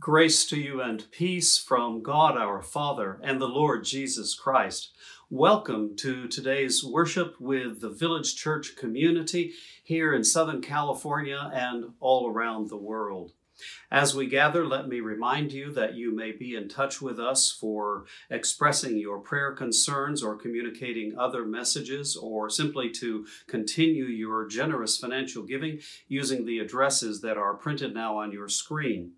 Grace to you and peace from God our Father and the Lord Jesus Christ. Welcome to today's worship with the Village Church community here in Southern California and all around the world. As we gather, let me remind you that you may be in touch with us for expressing your prayer concerns or communicating other messages or simply to continue your generous financial giving using the addresses that are printed now on your screen.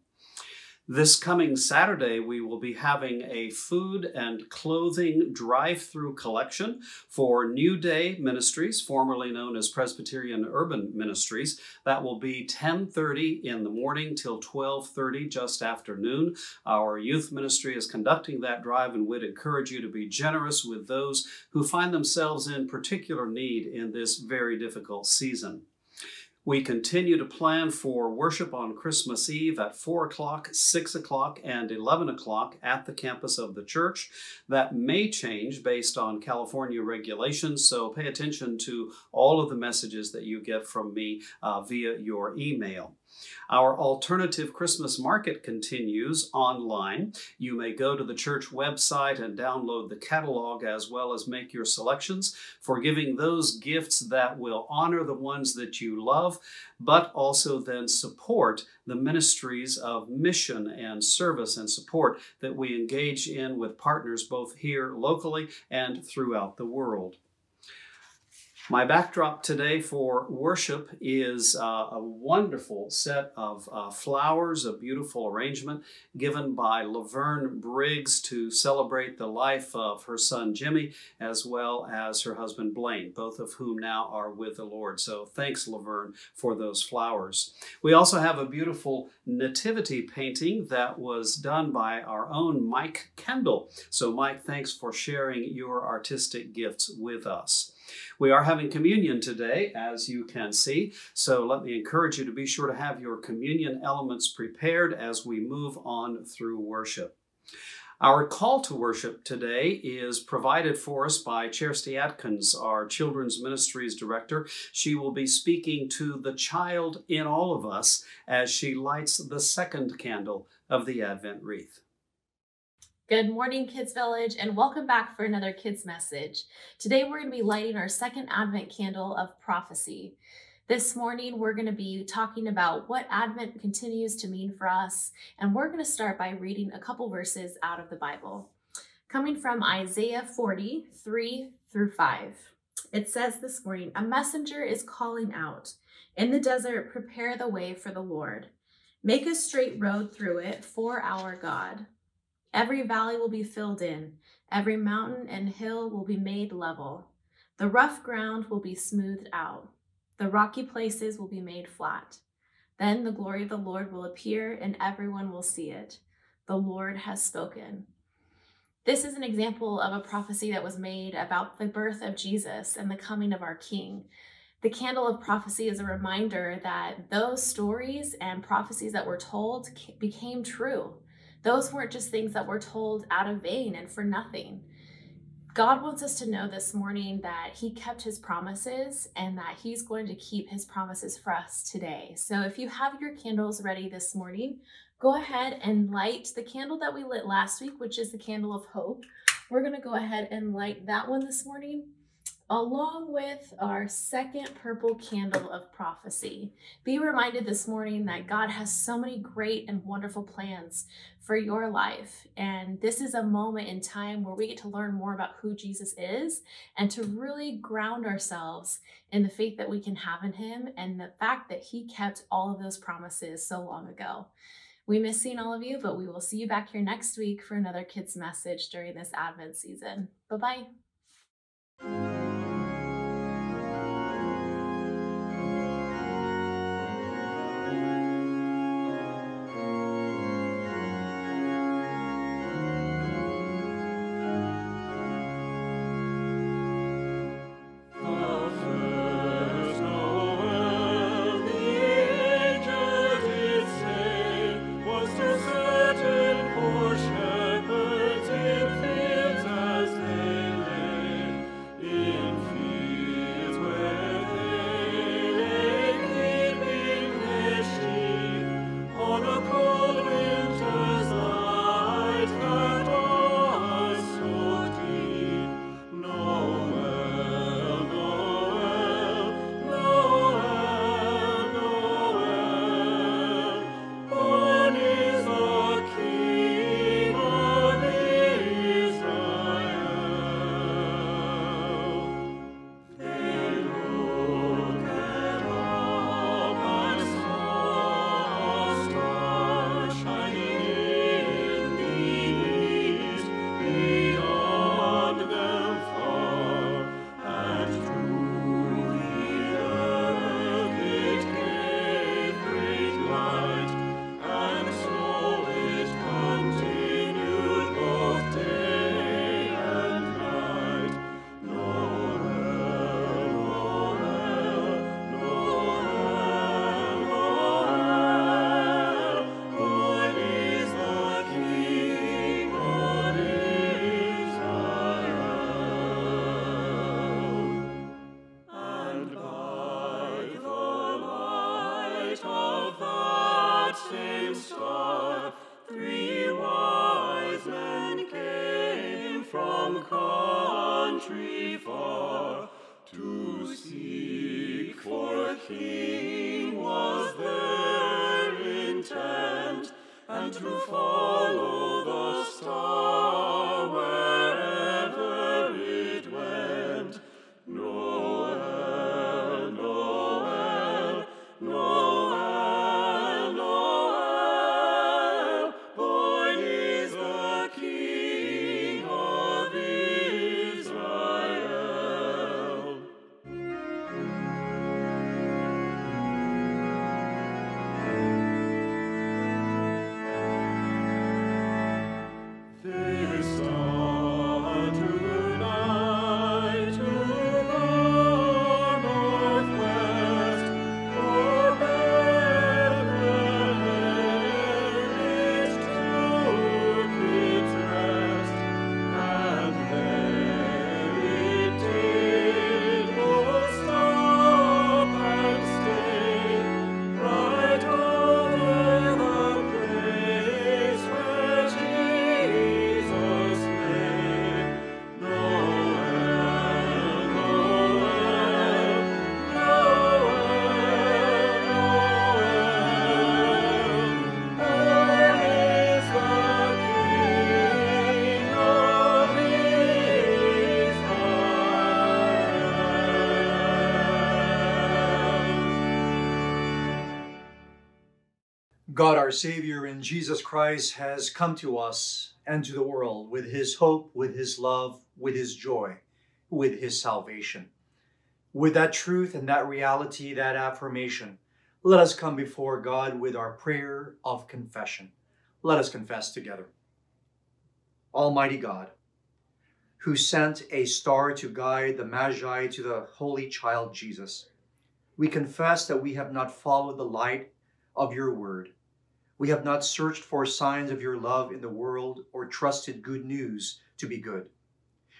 This coming Saturday, we will be having a food and clothing drive-through collection for New Day Ministries, formerly known as Presbyterian Urban Ministries. That will be 10:30 in the morning till 12:30 just after noon. Our youth ministry is conducting that drive and would encourage you to be generous with those who find themselves in particular need in this very difficult season. We continue to plan for worship on Christmas Eve at 4 o'clock, 6 o'clock, and 11 o'clock at the campus of the church. That may change based on California regulations, so pay attention to all of the messages that you get from me uh, via your email. Our alternative Christmas market continues online. You may go to the church website and download the catalog as well as make your selections for giving those gifts that will honor the ones that you love, but also then support the ministries of mission and service and support that we engage in with partners both here locally and throughout the world. My backdrop today for worship is uh, a wonderful set of uh, flowers, a beautiful arrangement given by Laverne Briggs to celebrate the life of her son Jimmy as well as her husband Blaine, both of whom now are with the Lord. So thanks, Laverne, for those flowers. We also have a beautiful nativity painting that was done by our own Mike Kendall. So, Mike, thanks for sharing your artistic gifts with us. We are having communion today, as you can see, so let me encourage you to be sure to have your communion elements prepared as we move on through worship. Our call to worship today is provided for us by Cheristy Atkins, our Children's Ministries Director. She will be speaking to the child in all of us as she lights the second candle of the Advent wreath. Good morning, Kids Village, and welcome back for another Kids Message. Today we're going to be lighting our second Advent candle of prophecy. This morning we're going to be talking about what Advent continues to mean for us, and we're going to start by reading a couple verses out of the Bible. Coming from Isaiah 40, 3 through 5. It says this morning, A messenger is calling out, In the desert, prepare the way for the Lord. Make a straight road through it for our God. Every valley will be filled in, every mountain and hill will be made level. The rough ground will be smoothed out, the rocky places will be made flat. Then the glory of the Lord will appear, and everyone will see it. The Lord has spoken. This is an example of a prophecy that was made about the birth of Jesus and the coming of our King. The candle of prophecy is a reminder that those stories and prophecies that were told became true. Those weren't just things that were told out of vain and for nothing. God wants us to know this morning that He kept His promises and that He's going to keep His promises for us today. So if you have your candles ready this morning, go ahead and light the candle that we lit last week, which is the candle of hope. We're going to go ahead and light that one this morning along with our second purple candle of prophecy. Be reminded this morning that God has so many great and wonderful plans for your life. And this is a moment in time where we get to learn more about who Jesus is and to really ground ourselves in the faith that we can have in Him and the fact that He kept all of those promises so long ago. We miss seeing all of you, but we will see you back here next week for another kids' message during this Advent season. Bye bye. Our Savior in Jesus Christ, has come to us and to the world with His hope, with His love, with His joy, with His salvation. With that truth and that reality, that affirmation, let us come before God with our prayer of confession. Let us confess together. Almighty God, who sent a star to guide the Magi to the Holy Child Jesus, we confess that we have not followed the light of your word we have not searched for signs of your love in the world or trusted good news to be good.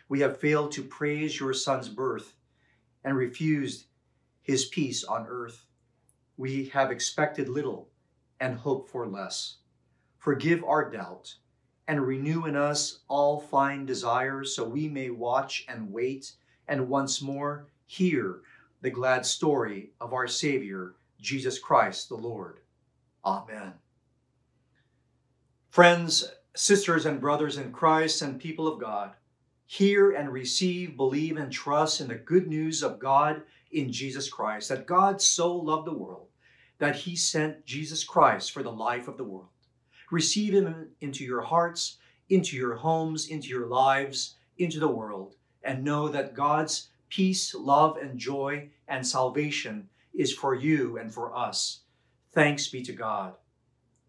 We have failed to praise your Son's birth and refused his peace on earth. We have expected little and hoped for less. Forgive our doubt and renew in us all fine desires so we may watch and wait and once more hear the glad story of our Savior, Jesus Christ the Lord. Amen. Friends, sisters, and brothers in Christ and people of God, hear and receive, believe, and trust in the good news of God in Jesus Christ, that God so loved the world that he sent Jesus Christ for the life of the world. Receive him into your hearts, into your homes, into your lives, into the world, and know that God's peace, love, and joy and salvation is for you and for us. Thanks be to God.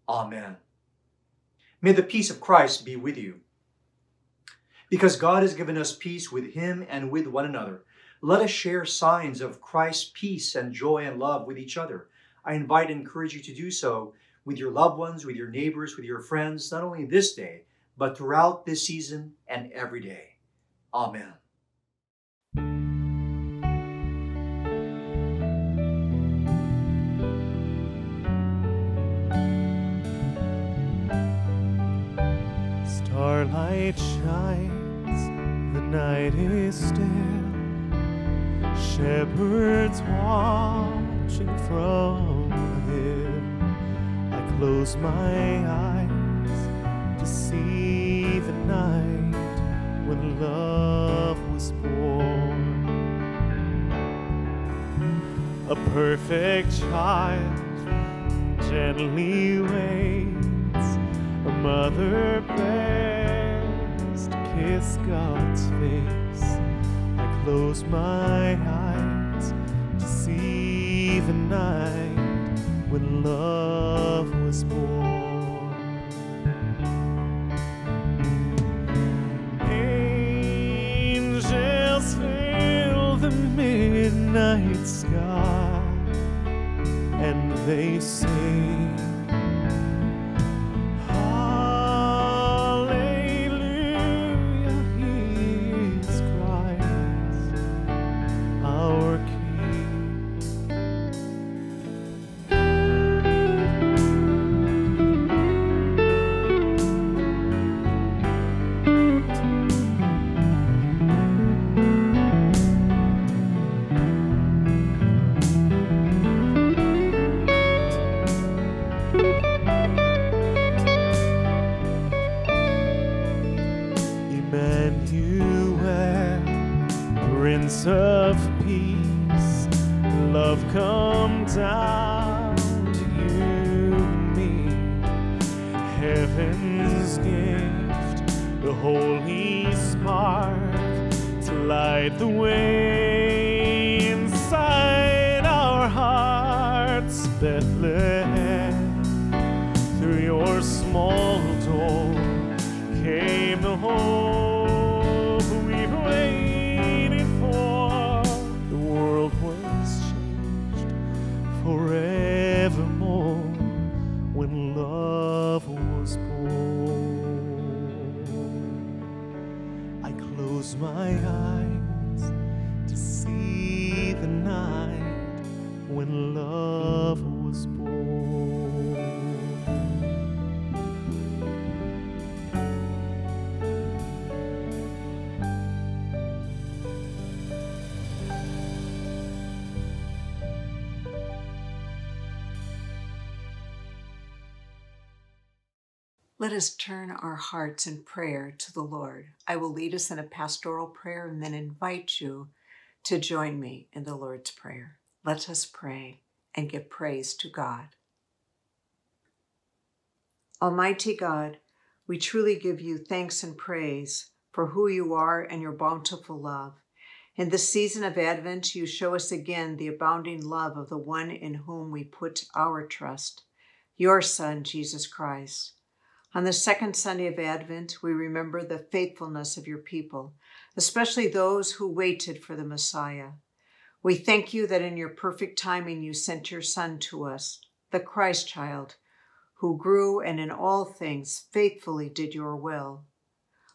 Amen. May the peace of Christ be with you. Because God has given us peace with Him and with one another, let us share signs of Christ's peace and joy and love with each other. I invite and encourage you to do so with your loved ones, with your neighbors, with your friends, not only this day, but throughout this season and every day. Amen. Starlight shines, the night is still. Shepherds watching from the hill. I close my eyes to see the night when love was born. A perfect child gently waits, a mother best kiss God's face. I close my eyes to see the night when love was born. Angels fill the midnight sky and they sing. Hearts, Bethlehem. Through your small door came the hope we've waited for. The world was changed forevermore when love was born. I close my eyes love was born. Let us turn our hearts in prayer to the Lord. I will lead us in a pastoral prayer and then invite you to join me in the Lord's Prayer. Let us pray and give praise to God. Almighty God, we truly give you thanks and praise for who you are and your bountiful love. In this season of Advent, you show us again the abounding love of the one in whom we put our trust, your Son, Jesus Christ. On the second Sunday of Advent, we remember the faithfulness of your people, especially those who waited for the Messiah. We thank you that in your perfect timing you sent your Son to us, the Christ child, who grew and in all things faithfully did your will.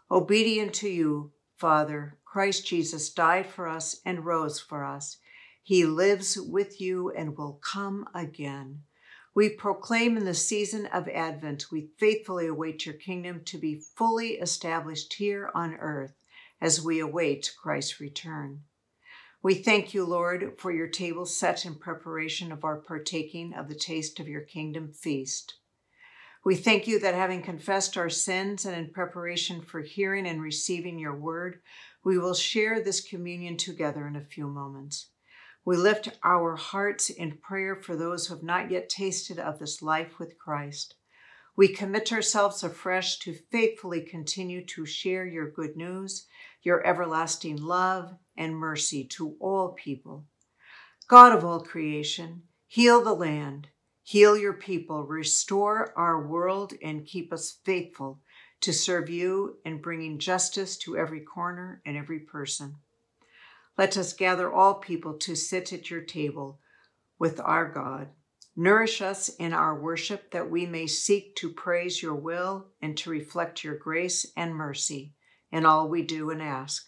Obedient to you, Father, Christ Jesus died for us and rose for us. He lives with you and will come again. We proclaim in the season of Advent, we faithfully await your kingdom to be fully established here on earth as we await Christ's return. We thank you, Lord, for your table set in preparation of our partaking of the taste of your kingdom feast. We thank you that having confessed our sins and in preparation for hearing and receiving your word, we will share this communion together in a few moments. We lift our hearts in prayer for those who have not yet tasted of this life with Christ. We commit ourselves afresh to faithfully continue to share your good news, your everlasting love and mercy to all people. God of all creation, heal the land, heal your people, restore our world, and keep us faithful to serve you in bringing justice to every corner and every person. Let us gather all people to sit at your table with our God. Nourish us in our worship that we may seek to praise your will and to reflect your grace and mercy in all we do and ask.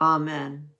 Amen.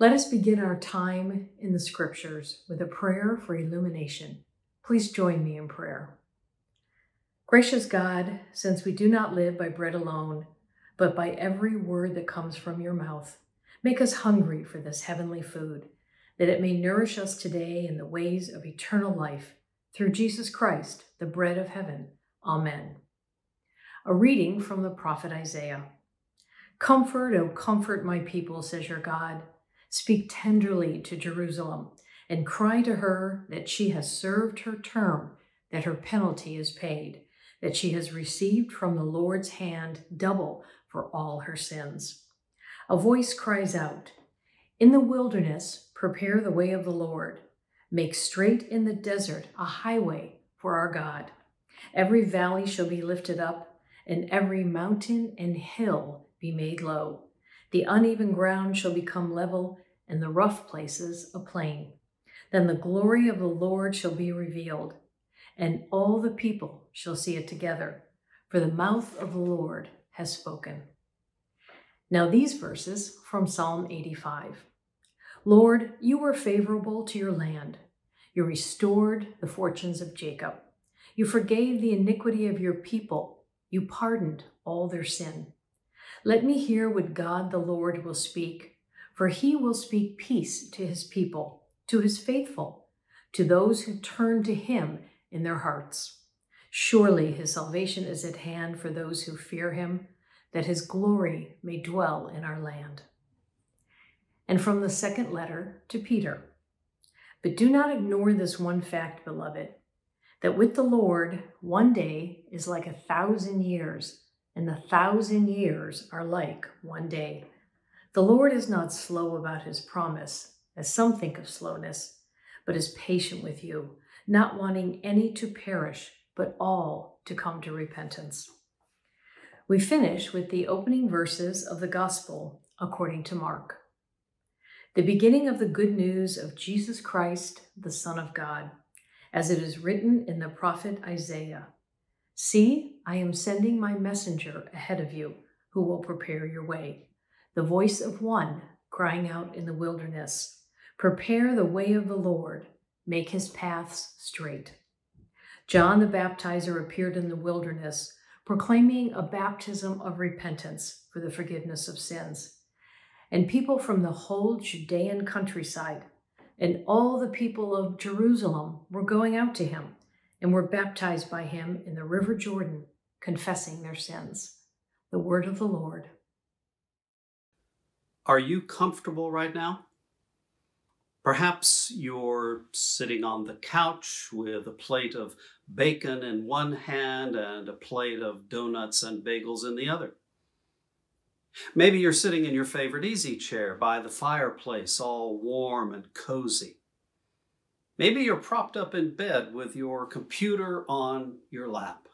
Let us begin our time in the scriptures with a prayer for illumination. Please join me in prayer. Gracious God, since we do not live by bread alone, but by every word that comes from your mouth, make us hungry for this heavenly food, that it may nourish us today in the ways of eternal life through Jesus Christ, the bread of heaven. Amen. A reading from the prophet Isaiah. Comfort, O comfort my people, says your God. Speak tenderly to Jerusalem and cry to her that she has served her term, that her penalty is paid, that she has received from the Lord's hand double for all her sins. A voice cries out, In the wilderness, prepare the way of the Lord. Make straight in the desert a highway for our God. Every valley shall be lifted up, and every mountain and hill be made low. The uneven ground shall become level, and the rough places a plain. Then the glory of the Lord shall be revealed, and all the people shall see it together, for the mouth of the Lord has spoken. Now, these verses from Psalm 85 Lord, you were favorable to your land. You restored the fortunes of Jacob. You forgave the iniquity of your people. You pardoned all their sin. Let me hear what God the Lord will speak, for he will speak peace to his people, to his faithful, to those who turn to him in their hearts. Surely his salvation is at hand for those who fear him, that his glory may dwell in our land. And from the second letter to Peter. But do not ignore this one fact, beloved, that with the Lord, one day is like a thousand years, and the thousand years are like one day. The Lord is not slow about his promise, as some think of slowness, but is patient with you, not wanting any to perish, but all to come to repentance. We finish with the opening verses of the Gospel according to Mark. The beginning of the good news of Jesus Christ, the Son of God, as it is written in the prophet Isaiah See, I am sending my messenger ahead of you, who will prepare your way. The voice of one crying out in the wilderness Prepare the way of the Lord, make his paths straight. John the Baptizer appeared in the wilderness, proclaiming a baptism of repentance for the forgiveness of sins. And people from the whole Judean countryside and all the people of Jerusalem were going out to him and were baptized by him in the river Jordan, confessing their sins. The word of the Lord. Are you comfortable right now? Perhaps you're sitting on the couch with a plate of bacon in one hand and a plate of donuts and bagels in the other. Maybe you're sitting in your favorite easy chair by the fireplace, all warm and cozy. Maybe you're propped up in bed with your computer on your lap.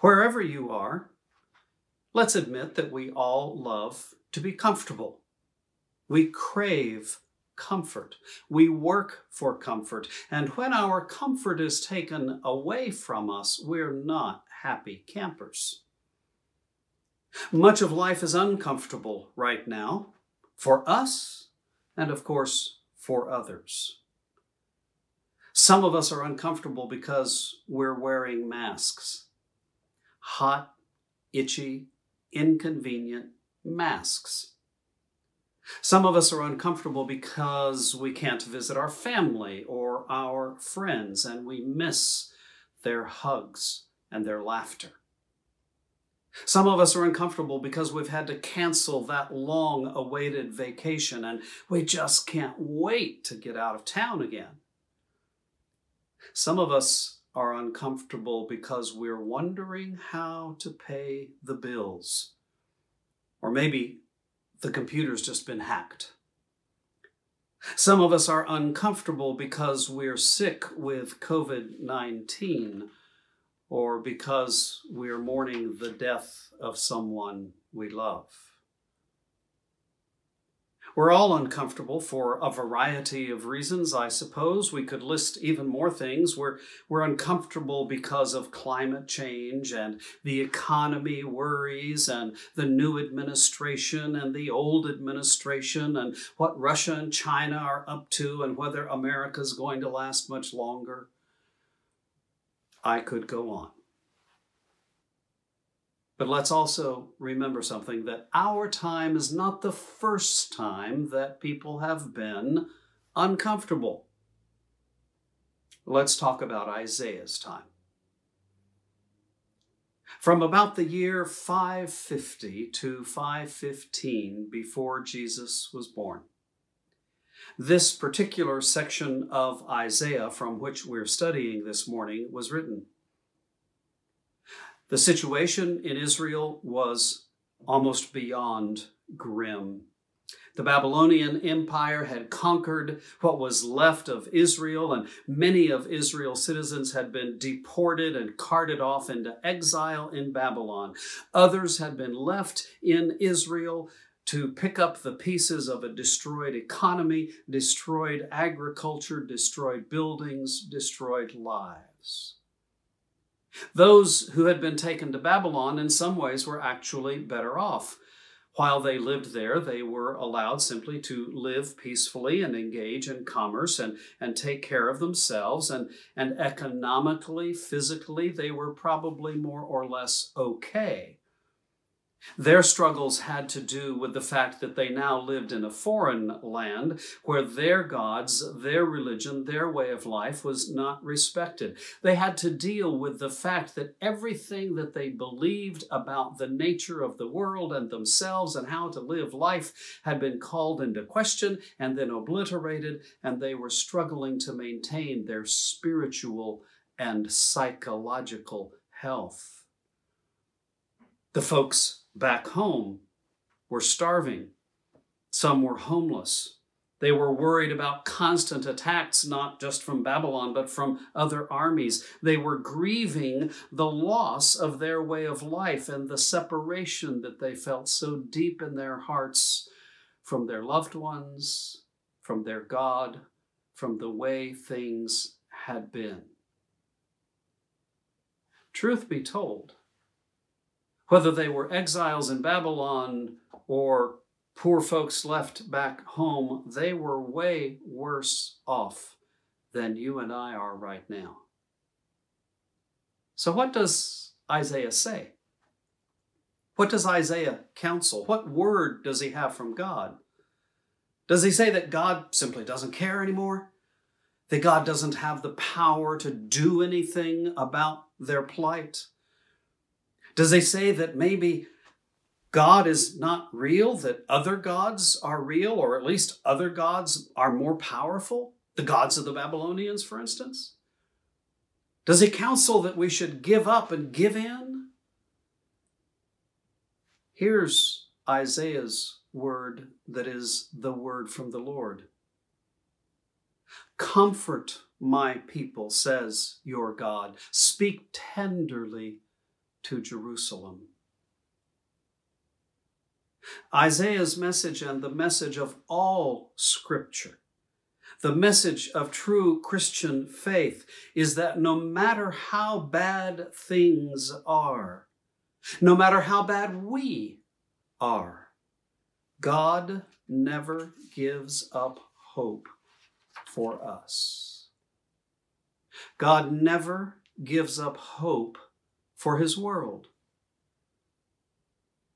Wherever you are, let's admit that we all love to be comfortable. We crave comfort. We work for comfort. And when our comfort is taken away from us, we're not happy campers. Much of life is uncomfortable right now for us and, of course, for others. Some of us are uncomfortable because we're wearing masks. Hot, itchy, inconvenient masks. Some of us are uncomfortable because we can't visit our family or our friends and we miss their hugs and their laughter. Some of us are uncomfortable because we've had to cancel that long awaited vacation and we just can't wait to get out of town again. Some of us are uncomfortable because we're wondering how to pay the bills. Or maybe the computer's just been hacked. Some of us are uncomfortable because we're sick with COVID 19 or because we're mourning the death of someone we love. We're all uncomfortable for a variety of reasons, I suppose. We could list even more things. We're, we're uncomfortable because of climate change and the economy worries and the new administration and the old administration and what Russia and China are up to and whether America's going to last much longer. I could go on. But let's also remember something that our time is not the first time that people have been uncomfortable. Let's talk about Isaiah's time. From about the year 550 to 515 before Jesus was born. This particular section of Isaiah from which we're studying this morning was written. The situation in Israel was almost beyond grim. The Babylonian Empire had conquered what was left of Israel, and many of Israel's citizens had been deported and carted off into exile in Babylon. Others had been left in Israel to pick up the pieces of a destroyed economy, destroyed agriculture, destroyed buildings, destroyed lives. Those who had been taken to Babylon in some ways were actually better off. While they lived there, they were allowed simply to live peacefully and engage in commerce and, and take care of themselves. And, and economically, physically, they were probably more or less okay. Their struggles had to do with the fact that they now lived in a foreign land where their gods, their religion, their way of life was not respected. They had to deal with the fact that everything that they believed about the nature of the world and themselves and how to live life had been called into question and then obliterated, and they were struggling to maintain their spiritual and psychological health. The folks back home were starving. Some were homeless. They were worried about constant attacks, not just from Babylon, but from other armies. They were grieving the loss of their way of life and the separation that they felt so deep in their hearts from their loved ones, from their God, from the way things had been. Truth be told, whether they were exiles in Babylon or poor folks left back home, they were way worse off than you and I are right now. So, what does Isaiah say? What does Isaiah counsel? What word does he have from God? Does he say that God simply doesn't care anymore? That God doesn't have the power to do anything about their plight? Does they say that maybe God is not real, that other gods are real, or at least other gods are more powerful? The gods of the Babylonians, for instance? Does he counsel that we should give up and give in? Here's Isaiah's word that is the word from the Lord. Comfort my people, says your God. Speak tenderly to Jerusalem. Isaiah's message and the message of all Scripture, the message of true Christian faith, is that no matter how bad things are, no matter how bad we are, God never gives up hope for us. God never gives up hope for his world.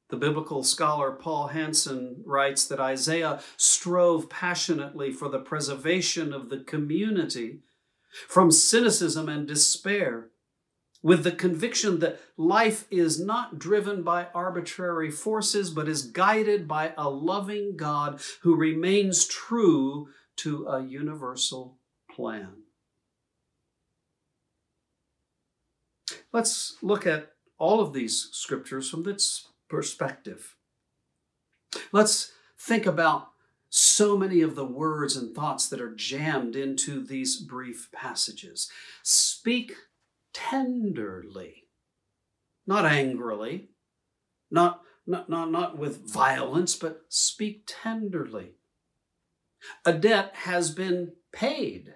The biblical scholar Paul Hanson writes that Isaiah strove passionately for the preservation of the community from cynicism and despair, with the conviction that life is not driven by arbitrary forces, but is guided by a loving God who remains true to a universal plan. Let's look at all of these scriptures from this perspective. Let's think about so many of the words and thoughts that are jammed into these brief passages. Speak tenderly, not angrily, not, not, not, not with violence, but speak tenderly. A debt has been paid.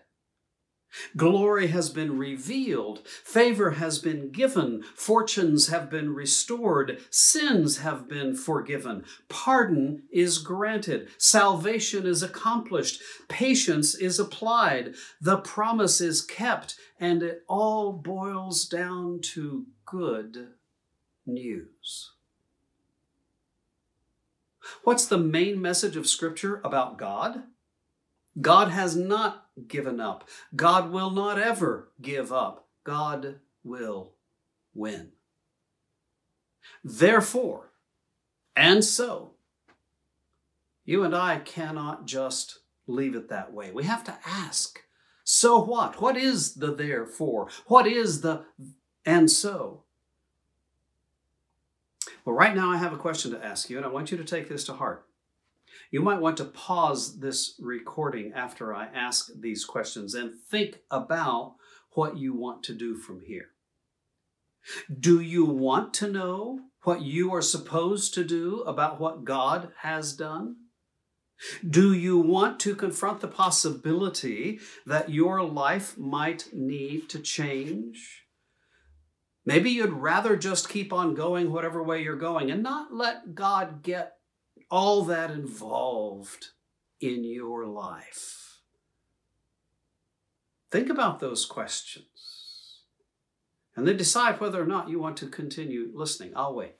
Glory has been revealed, favor has been given, fortunes have been restored, sins have been forgiven, pardon is granted, salvation is accomplished, patience is applied, the promise is kept, and it all boils down to good news. What's the main message of Scripture about God? God has not given up. God will not ever give up. God will win. Therefore, and so, you and I cannot just leave it that way. We have to ask, so what? What is the therefore? What is the and so? Well, right now I have a question to ask you, and I want you to take this to heart. You might want to pause this recording after I ask these questions and think about what you want to do from here. Do you want to know what you are supposed to do about what God has done? Do you want to confront the possibility that your life might need to change? Maybe you'd rather just keep on going whatever way you're going and not let God get all that involved in your life? Think about those questions and then decide whether or not you want to continue listening. I'll wait.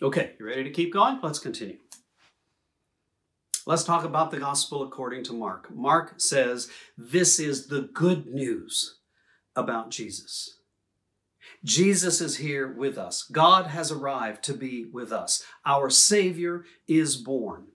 Okay, you ready to keep going? Let's continue. Let's talk about the gospel according to Mark. Mark says this is the good news about Jesus. Jesus is here with us. God has arrived to be with us. Our Savior is born.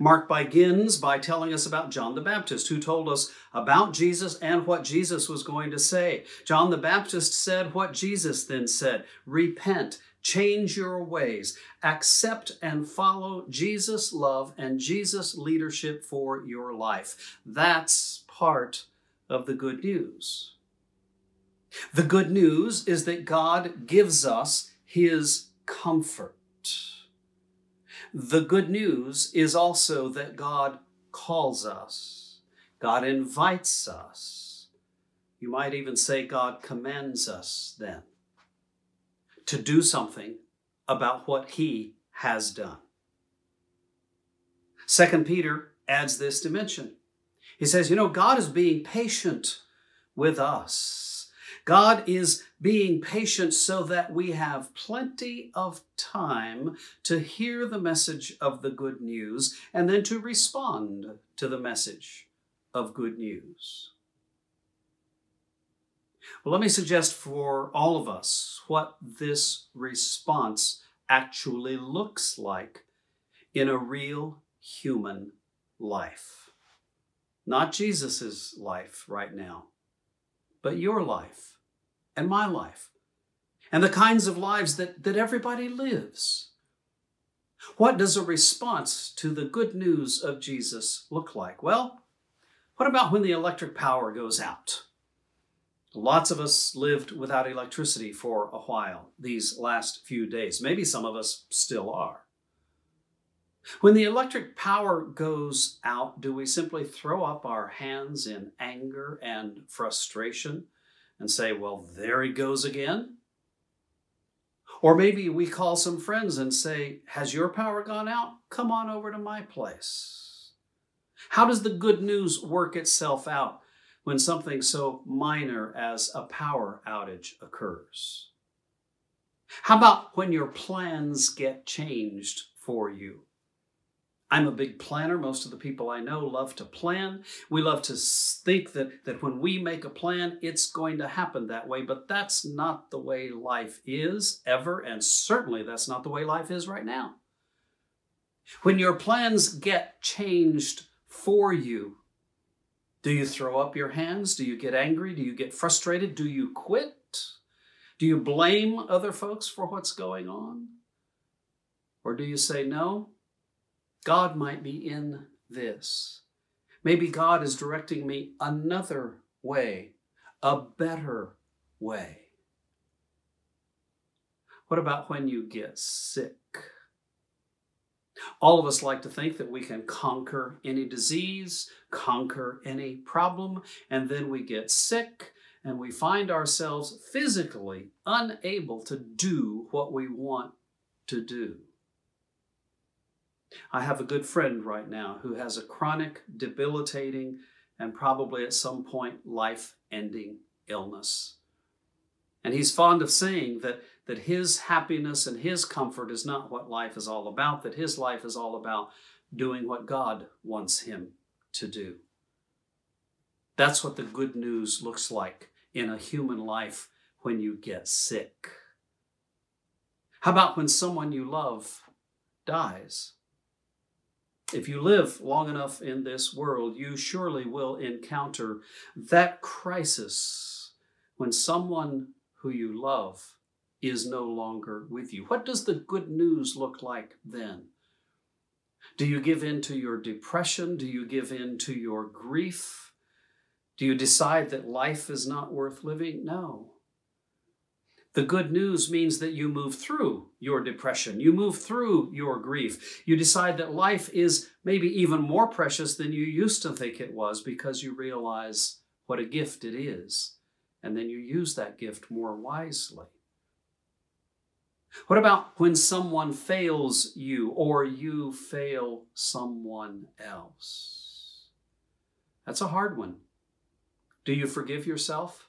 Mark begins by telling us about John the Baptist, who told us about Jesus and what Jesus was going to say. John the Baptist said what Jesus then said Repent Change your ways. Accept and follow Jesus' love and Jesus' leadership for your life. That's part of the good news. The good news is that God gives us His comfort. The good news is also that God calls us, God invites us. You might even say God commands us then to do something about what he has done. Second Peter adds this dimension. He says, you know, God is being patient with us. God is being patient so that we have plenty of time to hear the message of the good news and then to respond to the message of good news. Well, let me suggest for all of us what this response actually looks like in a real human life. Not Jesus' life right now, but your life and my life and the kinds of lives that, that everybody lives. What does a response to the good news of Jesus look like? Well, what about when the electric power goes out? Lots of us lived without electricity for a while these last few days. Maybe some of us still are. When the electric power goes out, do we simply throw up our hands in anger and frustration and say, well, there he goes again? Or maybe we call some friends and say, Has your power gone out? Come on over to my place. How does the good news work itself out when something so minor as a power outage occurs? How about when your plans get changed for you? I'm a big planner. Most of the people I know love to plan. We love to think that, that when we make a plan, it's going to happen that way, but that's not the way life is ever, and certainly that's not the way life is right now. When your plans get changed for you, do you throw up your hands? Do you get angry? Do you get frustrated? Do you quit? Do you blame other folks for what's going on? Or do you say, no, God might be in this? Maybe God is directing me another way, a better way. What about when you get sick? All of us like to think that we can conquer any disease, conquer any problem, and then we get sick and we find ourselves physically unable to do what we want to do. I have a good friend right now who has a chronic, debilitating, and probably at some point life ending illness. And he's fond of saying that, that his happiness and his comfort is not what life is all about, that his life is all about doing what God wants him to do. That's what the good news looks like in a human life when you get sick. How about when someone you love dies? If you live long enough in this world, you surely will encounter that crisis when someone who you love is no longer with you. What does the good news look like then? Do you give in to your depression? Do you give in to your grief? Do you decide that life is not worth living? No. The good news means that you move through your depression, you move through your grief. You decide that life is maybe even more precious than you used to think it was because you realize what a gift it is and then you use that gift more wisely. What about when someone fails you or you fail someone else? That's a hard one. Do you forgive yourself?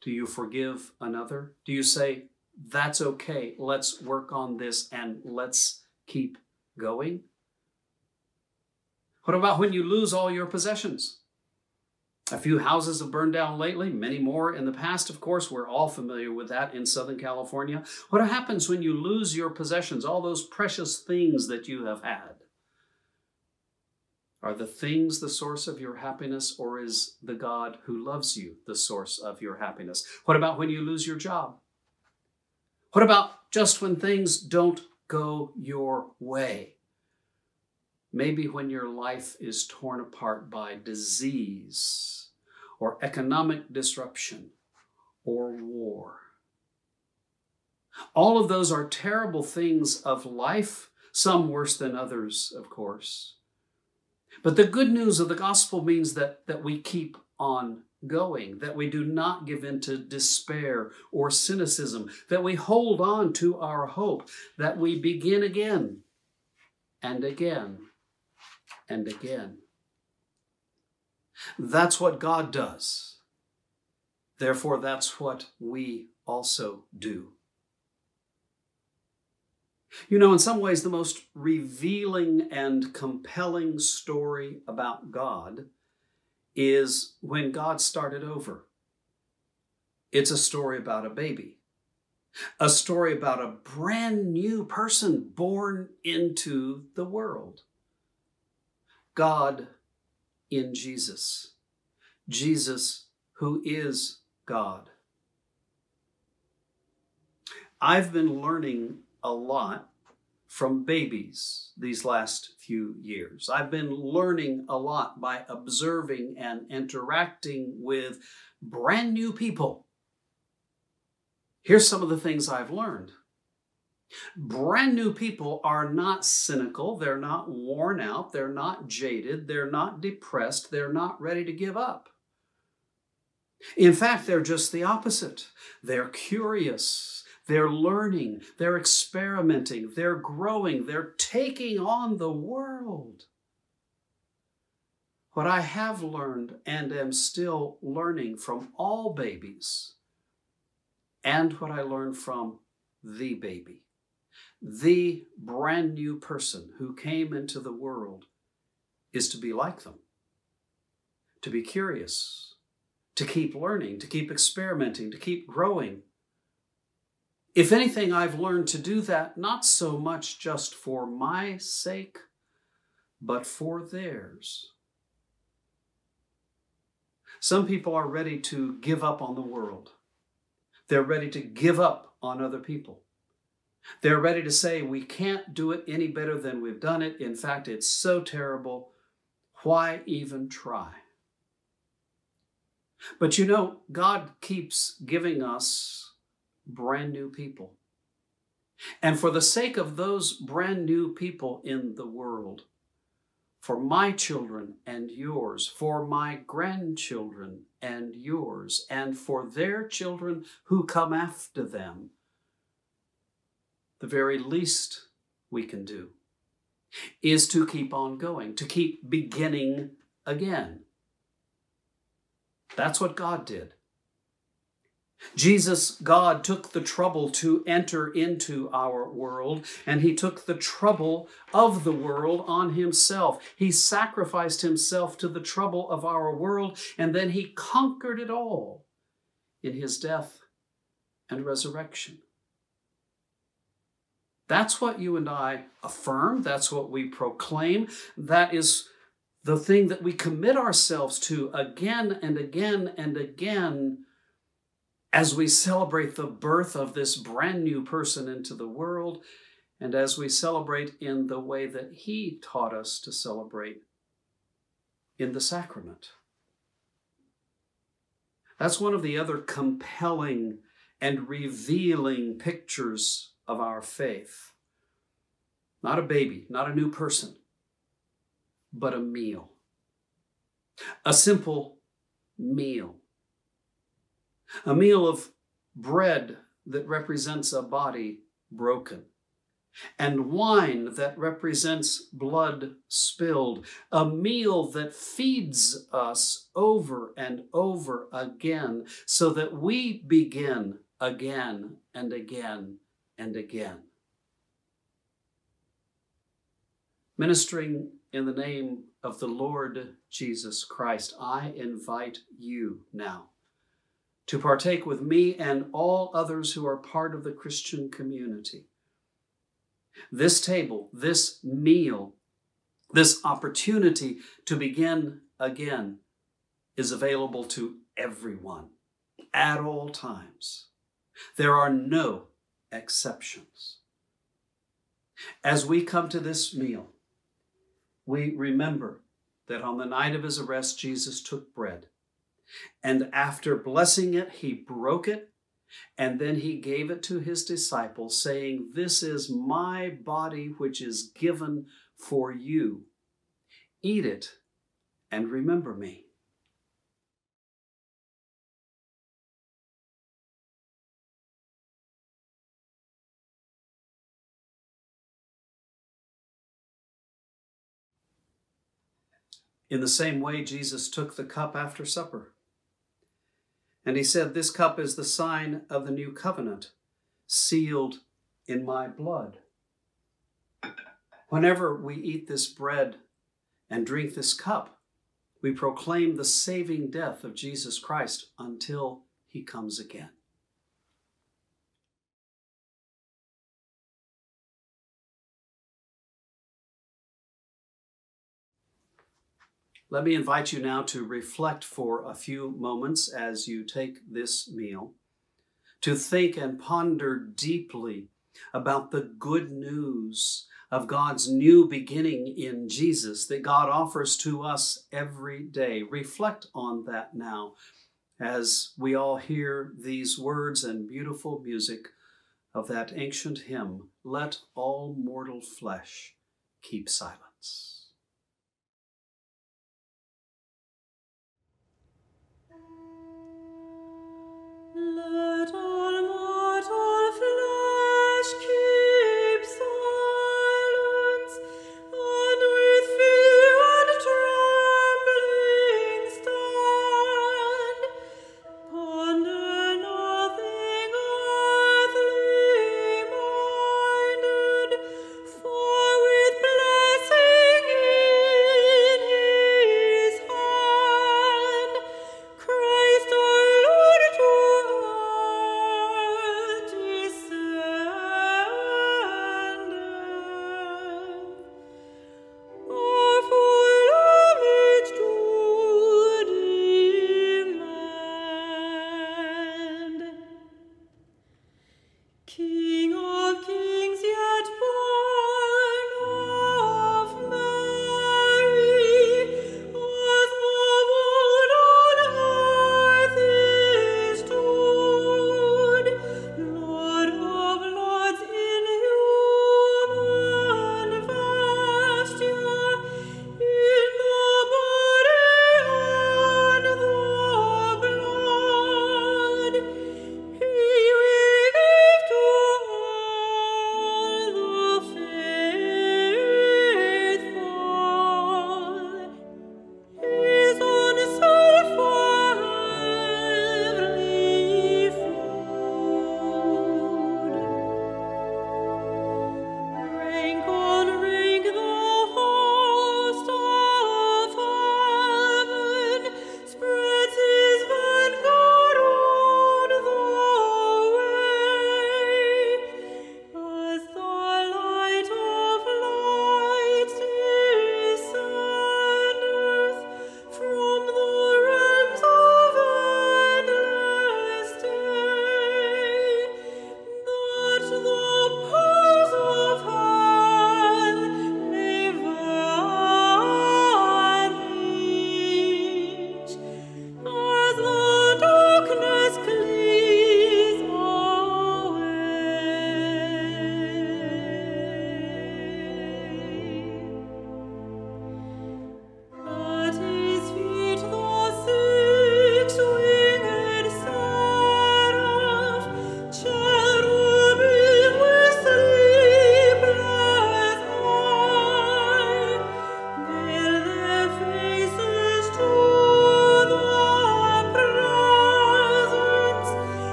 Do you forgive another? Do you say, that's okay, let's work on this and let's keep going? What about when you lose all your possessions? A few houses have burned down lately, many more in the past, of course. We're all familiar with that in Southern California. What happens when you lose your possessions, all those precious things that you have had? Are the things the source of your happiness, or is the God who loves you the source of your happiness? What about when you lose your job? What about just when things don't go your way? Maybe when your life is torn apart by disease or economic disruption or war. All of those are terrible things of life, some worse than others, of course. But the good news of the gospel means that, that we keep on going, that we do not give in to despair or cynicism, that we hold on to our hope, that we begin again and again and again. That's what God does. Therefore, that's what we also do. You know, in some ways, the most revealing and compelling story about God is when God started over. It's a story about a baby, a story about a brand new person born into the world. God in Jesus. Jesus, who is God. I've been learning a lot from babies these last few years. I've been learning a lot by observing and interacting with brand new people. Here's some of the things I've learned. Brand new people are not cynical, they're not worn out, they're not jaded, they're not depressed, they're not ready to give up. In fact, they're just the opposite. They're curious, they're learning, they're experimenting, they're growing, they're taking on the world. What I have learned and am still learning from all babies, and what I learned from the baby the brand new person who came into the world is to be like them, to be curious, to keep learning, to keep experimenting, to keep growing. If anything, I've learned to do that not so much just for my sake, but for theirs. Some people are ready to give up on the world. They're ready to give up on other people. They're ready to say, we can't do it any better than we've done it. In fact, it's so terrible. Why even try? But you know, God keeps giving us brand new people. And for the sake of those brand new people in the world, for my children and yours, for my grandchildren and yours, and for their children who come after them, the very least we can do is to keep on going, to keep beginning again. That's what God did. Jesus, God, took the trouble to enter into our world, and He took the trouble of the world on Himself. He sacrificed Himself to the trouble of our world, and then He conquered it all in His death and resurrection. That's what you and I affirm. That's what we proclaim. That is the thing that we commit ourselves to again and again and again as we celebrate the birth of this brand new person into the world and as we celebrate in the way that he taught us to celebrate in the sacrament. That's one of the other compelling and revealing pictures of our faith. Not a baby, not a new person, but a meal. A simple meal. A meal of bread that represents a body broken, and wine that represents blood spilled. A meal that feeds us over and over again so that we begin again and again and again. Ministering in the name of the Lord Jesus Christ, I invite you now to partake with me and all others who are part of the Christian community. This table, this meal, this opportunity to begin again is available to everyone at all times. There are no exceptions. As we come to this meal, we remember that on the night of his arrest, Jesus took bread. And after blessing it, he broke it. And then he gave it to his disciples, saying, This is my body, which is given for you. Eat it and remember me. In the same way, Jesus took the cup after supper. And he said, This cup is the sign of the new covenant, sealed in my blood. Whenever we eat this bread and drink this cup, we proclaim the saving death of Jesus Christ until he comes again. Let me invite you now to reflect for a few moments as you take this meal, to think and ponder deeply about the good news of God's new beginning in Jesus that God offers to us every day. Reflect on that now as we all hear these words and beautiful music of that ancient hymn Let all mortal flesh keep silence. Let all mortal flesh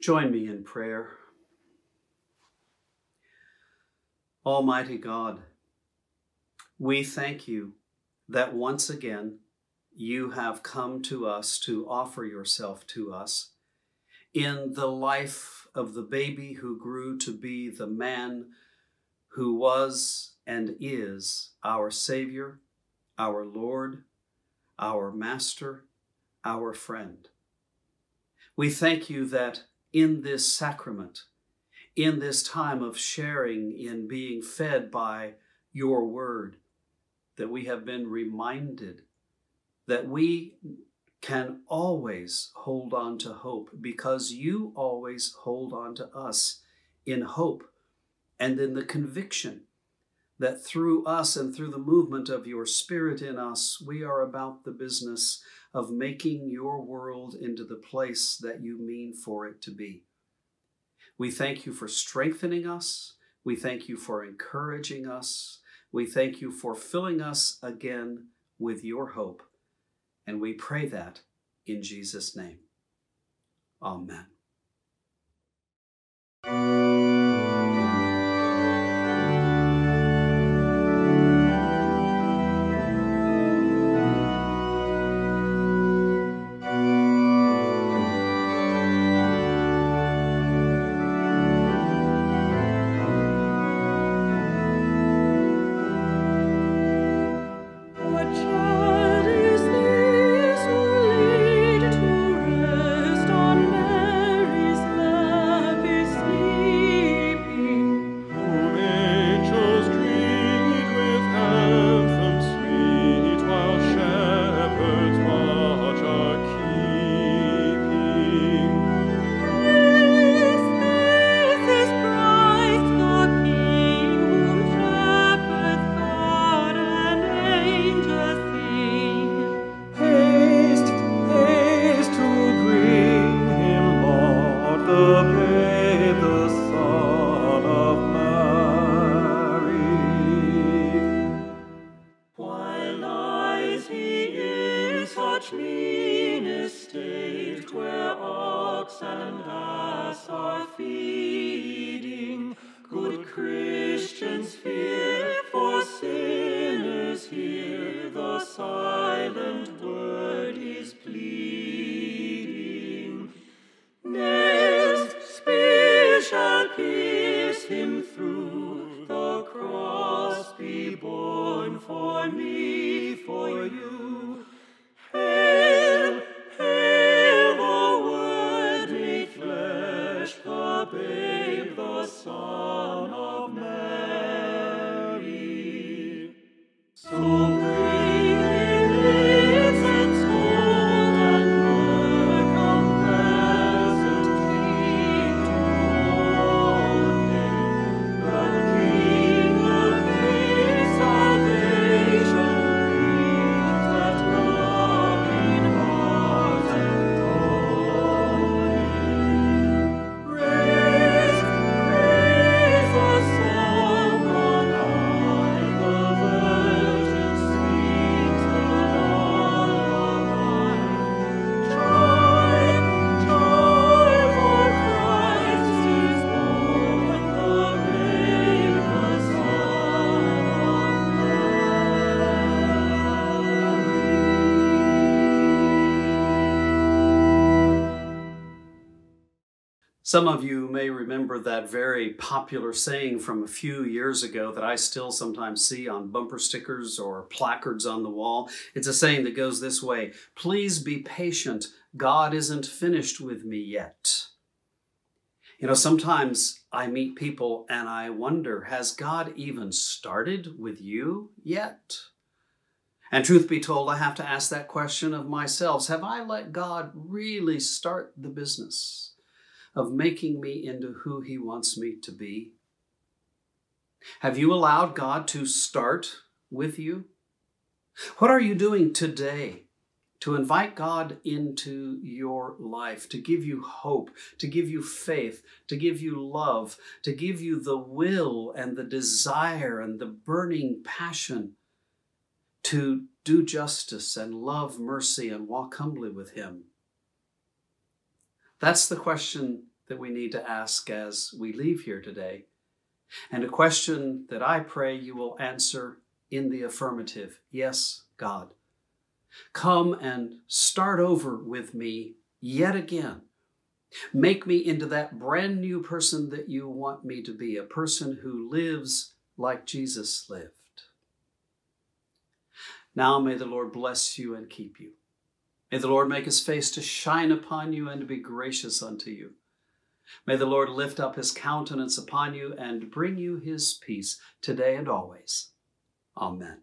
Join me in prayer. Almighty God, we thank you that once again you have come to us to offer yourself to us in the life of the baby who grew to be the man who was and is our Savior, our Lord, our Master, our friend. We thank you that in this sacrament, in this time of sharing in being fed by your word, that we have been reminded that we can always hold on to hope because you always hold on to us in hope and in the conviction that through us and through the movement of your Spirit in us, we are about the business of making your world into the place that you mean for it to be. We thank you for strengthening us. We thank you for encouraging us. We thank you for filling us again with your hope. And we pray that in Jesus' name. Amen. Some of you may remember that very popular saying from a few years ago that I still sometimes see on bumper stickers or placards on the wall. It's a saying that goes this way Please be patient. God isn't finished with me yet. You know, sometimes I meet people and I wonder Has God even started with you yet? And truth be told, I have to ask that question of myself Have I let God really start the business? Of making me into who He wants me to be? Have you allowed God to start with you? What are you doing today to invite God into your life, to give you hope, to give you faith, to give you love, to give you the will and the desire and the burning passion to do justice and love mercy and walk humbly with Him? That's the question that we need to ask as we leave here today, and a question that I pray you will answer in the affirmative Yes, God. Come and start over with me yet again. Make me into that brand new person that you want me to be, a person who lives like Jesus lived. Now may the Lord bless you and keep you. May the Lord make his face to shine upon you and be gracious unto you. May the Lord lift up his countenance upon you and bring you his peace today and always. Amen.